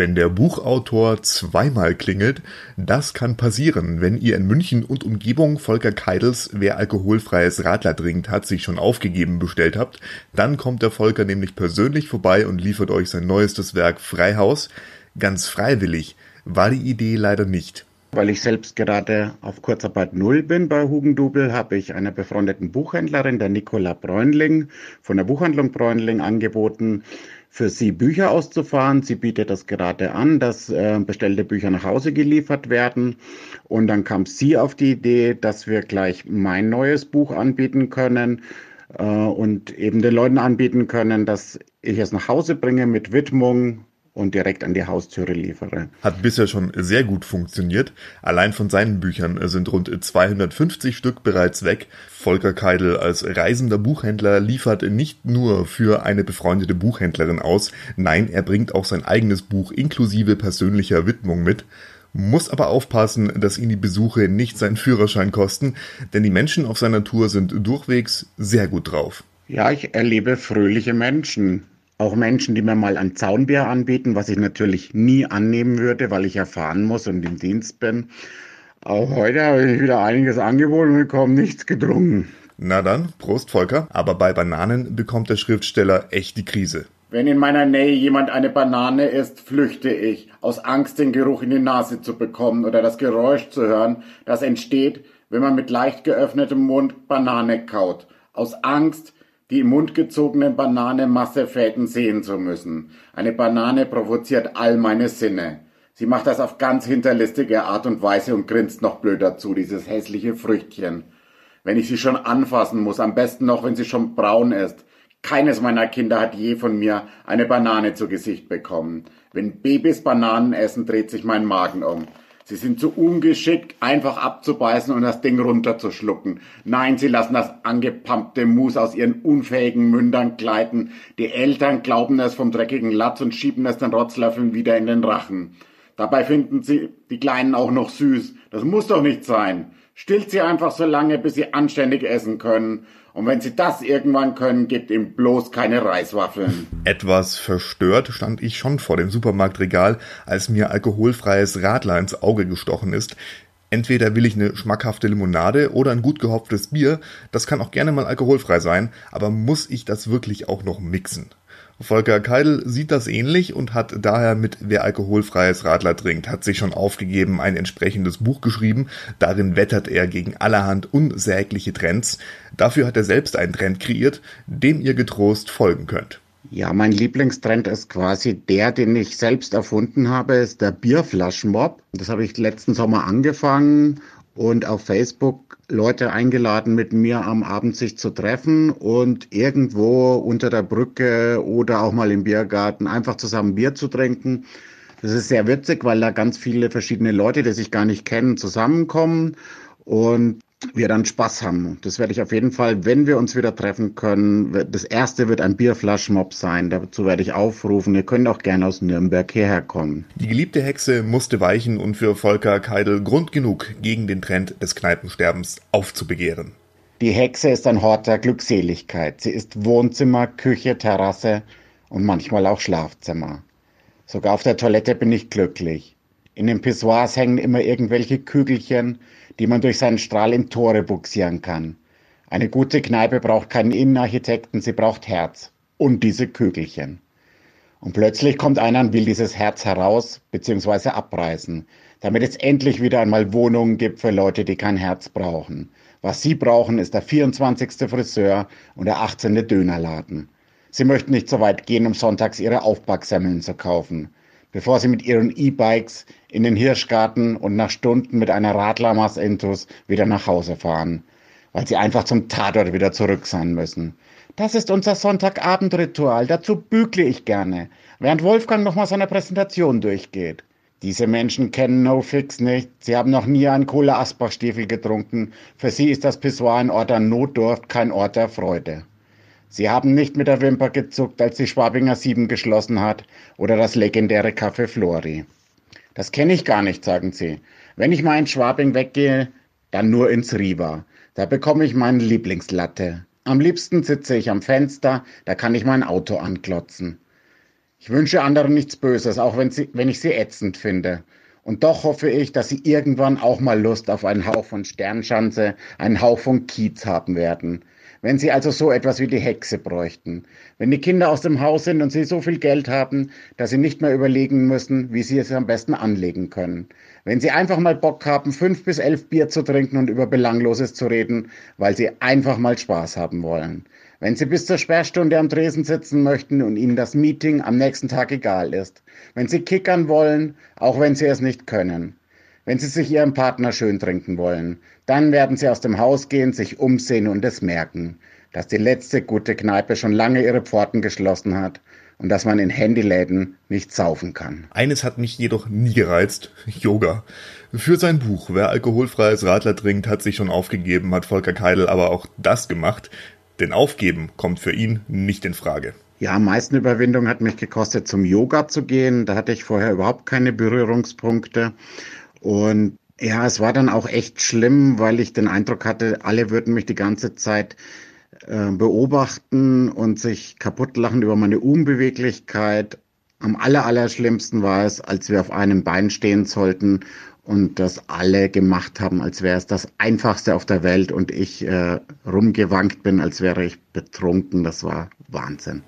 Wenn der Buchautor zweimal klingelt, das kann passieren, wenn ihr in München und Umgebung Volker Keidels Wer alkoholfreies Radler trinkt hat sich schon aufgegeben bestellt habt, dann kommt der Volker nämlich persönlich vorbei und liefert euch sein neuestes Werk Freihaus. Ganz freiwillig war die Idee leider nicht. Weil ich selbst gerade auf Kurzarbeit Null bin bei Hugendubel, habe ich einer befreundeten Buchhändlerin, der Nicola Bräunling, von der Buchhandlung Bräunling angeboten, für sie Bücher auszufahren. Sie bietet das gerade an, dass äh, bestellte Bücher nach Hause geliefert werden. Und dann kam sie auf die Idee, dass wir gleich mein neues Buch anbieten können äh, und eben den Leuten anbieten können, dass ich es nach Hause bringe mit Widmung und direkt an die Haustüre liefere. Hat bisher schon sehr gut funktioniert. Allein von seinen Büchern sind rund 250 Stück bereits weg. Volker Keidel als reisender Buchhändler liefert nicht nur für eine befreundete Buchhändlerin aus, nein, er bringt auch sein eigenes Buch inklusive persönlicher Widmung mit muss aber aufpassen, dass ihn die Besuche nicht seinen Führerschein kosten, denn die Menschen auf seiner Tour sind durchwegs sehr gut drauf. Ja, ich erlebe fröhliche Menschen. Auch Menschen, die mir mal ein Zaunbier anbieten, was ich natürlich nie annehmen würde, weil ich ja fahren muss und im Dienst bin. Auch heute habe ich wieder einiges angeboten und bekommen nichts gedrungen. Na dann, Prost Volker. Aber bei Bananen bekommt der Schriftsteller echt die Krise. Wenn in meiner Nähe jemand eine Banane isst, flüchte ich, aus Angst den Geruch in die Nase zu bekommen oder das Geräusch zu hören, das entsteht, wenn man mit leicht geöffnetem Mund Banane kaut. Aus Angst, die im Mund gezogenen Banane-Massefäden sehen zu müssen. Eine Banane provoziert all meine Sinne. Sie macht das auf ganz hinterlistige Art und Weise und grinst noch blöd dazu, dieses hässliche Früchtchen. Wenn ich sie schon anfassen muss, am besten noch, wenn sie schon braun ist. Keines meiner Kinder hat je von mir eine Banane zu Gesicht bekommen. Wenn Babys Bananen essen, dreht sich mein Magen um. Sie sind zu ungeschickt, einfach abzubeißen und das Ding runterzuschlucken. Nein, sie lassen das angepumpte Mus aus ihren unfähigen Mündern gleiten. Die Eltern glauben es vom dreckigen Latz und schieben es den Rotzlöffeln wieder in den Rachen. Dabei finden sie die Kleinen auch noch süß. Das muss doch nicht sein. Stillt sie einfach so lange, bis sie anständig essen können. Und wenn sie das irgendwann können, gebt ihm bloß keine Reiswaffeln. Etwas verstört stand ich schon vor dem Supermarktregal, als mir alkoholfreies Radler ins Auge gestochen ist. Entweder will ich eine schmackhafte Limonade oder ein gut gehopftes Bier, das kann auch gerne mal alkoholfrei sein, aber muss ich das wirklich auch noch mixen? Volker Keidel sieht das ähnlich und hat daher mit Wer alkoholfreies Radler trinkt, hat sich schon aufgegeben, ein entsprechendes Buch geschrieben. Darin wettert er gegen allerhand unsägliche Trends. Dafür hat er selbst einen Trend kreiert, dem ihr getrost folgen könnt. Ja, mein Lieblingstrend ist quasi der, den ich selbst erfunden habe, ist der Bierflaschenmob. Das habe ich letzten Sommer angefangen und auf Facebook Leute eingeladen, mit mir am Abend sich zu treffen und irgendwo unter der Brücke oder auch mal im Biergarten einfach zusammen Bier zu trinken. Das ist sehr witzig, weil da ganz viele verschiedene Leute, die sich gar nicht kennen, zusammenkommen und wir dann Spaß haben. Das werde ich auf jeden Fall, wenn wir uns wieder treffen können. Das erste wird ein Bierflaschmob sein. Dazu werde ich aufrufen. Ihr könnt auch gerne aus Nürnberg hierher kommen. Die geliebte Hexe musste weichen und für Volker Keidel Grund genug, gegen den Trend des Kneipensterbens aufzubegehren. Die Hexe ist ein Hort der Glückseligkeit. Sie ist Wohnzimmer, Küche, Terrasse und manchmal auch Schlafzimmer. Sogar auf der Toilette bin ich glücklich. In den Pissoirs hängen immer irgendwelche Kügelchen, die man durch seinen Strahl in Tore buxieren kann. Eine gute Kneipe braucht keinen Innenarchitekten, sie braucht Herz. Und diese Kügelchen. Und plötzlich kommt einer und will dieses Herz heraus bzw. abreißen, damit es endlich wieder einmal Wohnungen gibt für Leute, die kein Herz brauchen. Was sie brauchen, ist der 24. Friseur und der 18. Dönerladen. Sie möchten nicht so weit gehen, um sonntags ihre Aufbacksemmeln zu kaufen bevor sie mit ihren E-Bikes in den Hirschgarten und nach Stunden mit einer Radlermaß Intus wieder nach Hause fahren, weil sie einfach zum Tatort wieder zurück sein müssen. Das ist unser Sonntagabendritual, dazu bügle ich gerne, während Wolfgang nochmal seine Präsentation durchgeht. Diese Menschen kennen No Fix nicht. Sie haben noch nie einen Cola Asbach Stiefel getrunken. Für sie ist das Pissoir ein Ort der Notdurft, kein Ort der Freude. Sie haben nicht mit der Wimper gezuckt, als die Schwabinger 7 geschlossen hat oder das legendäre Café Flori. Das kenne ich gar nicht, sagen sie. Wenn ich mal in Schwabing weggehe, dann nur ins Riva. Da bekomme ich meinen Lieblingslatte. Am liebsten sitze ich am Fenster, da kann ich mein Auto anklotzen. Ich wünsche anderen nichts Böses, auch wenn, sie, wenn ich sie ätzend finde. Und doch hoffe ich, dass sie irgendwann auch mal Lust auf einen Hauch von Sternschanze, einen Hauch von Kiez haben werden. Wenn sie also so etwas wie die Hexe bräuchten. Wenn die Kinder aus dem Haus sind und sie so viel Geld haben, dass sie nicht mehr überlegen müssen, wie sie es am besten anlegen können. Wenn sie einfach mal Bock haben, fünf bis elf Bier zu trinken und über Belangloses zu reden, weil sie einfach mal Spaß haben wollen. Wenn Sie bis zur Sperrstunde am Tresen sitzen möchten und Ihnen das Meeting am nächsten Tag egal ist. Wenn Sie kickern wollen, auch wenn Sie es nicht können. Wenn Sie sich Ihren Partner schön trinken wollen. Dann werden Sie aus dem Haus gehen, sich umsehen und es merken, dass die letzte gute Kneipe schon lange ihre Pforten geschlossen hat und dass man in Handyläden nicht saufen kann. Eines hat mich jedoch nie gereizt, Yoga. Für sein Buch Wer alkoholfreies Radler trinkt, hat sich schon aufgegeben, hat Volker Keidel aber auch das gemacht. Denn aufgeben kommt für ihn nicht in Frage. Ja, am meisten Überwindung hat mich gekostet, zum Yoga zu gehen. Da hatte ich vorher überhaupt keine Berührungspunkte. Und ja, es war dann auch echt schlimm, weil ich den Eindruck hatte, alle würden mich die ganze Zeit äh, beobachten und sich kaputt lachen über meine Unbeweglichkeit. Am aller, aller schlimmsten war es, als wir auf einem Bein stehen sollten und das alle gemacht haben, als wäre es das Einfachste auf der Welt und ich äh, rumgewankt bin, als wäre ich betrunken. Das war Wahnsinn.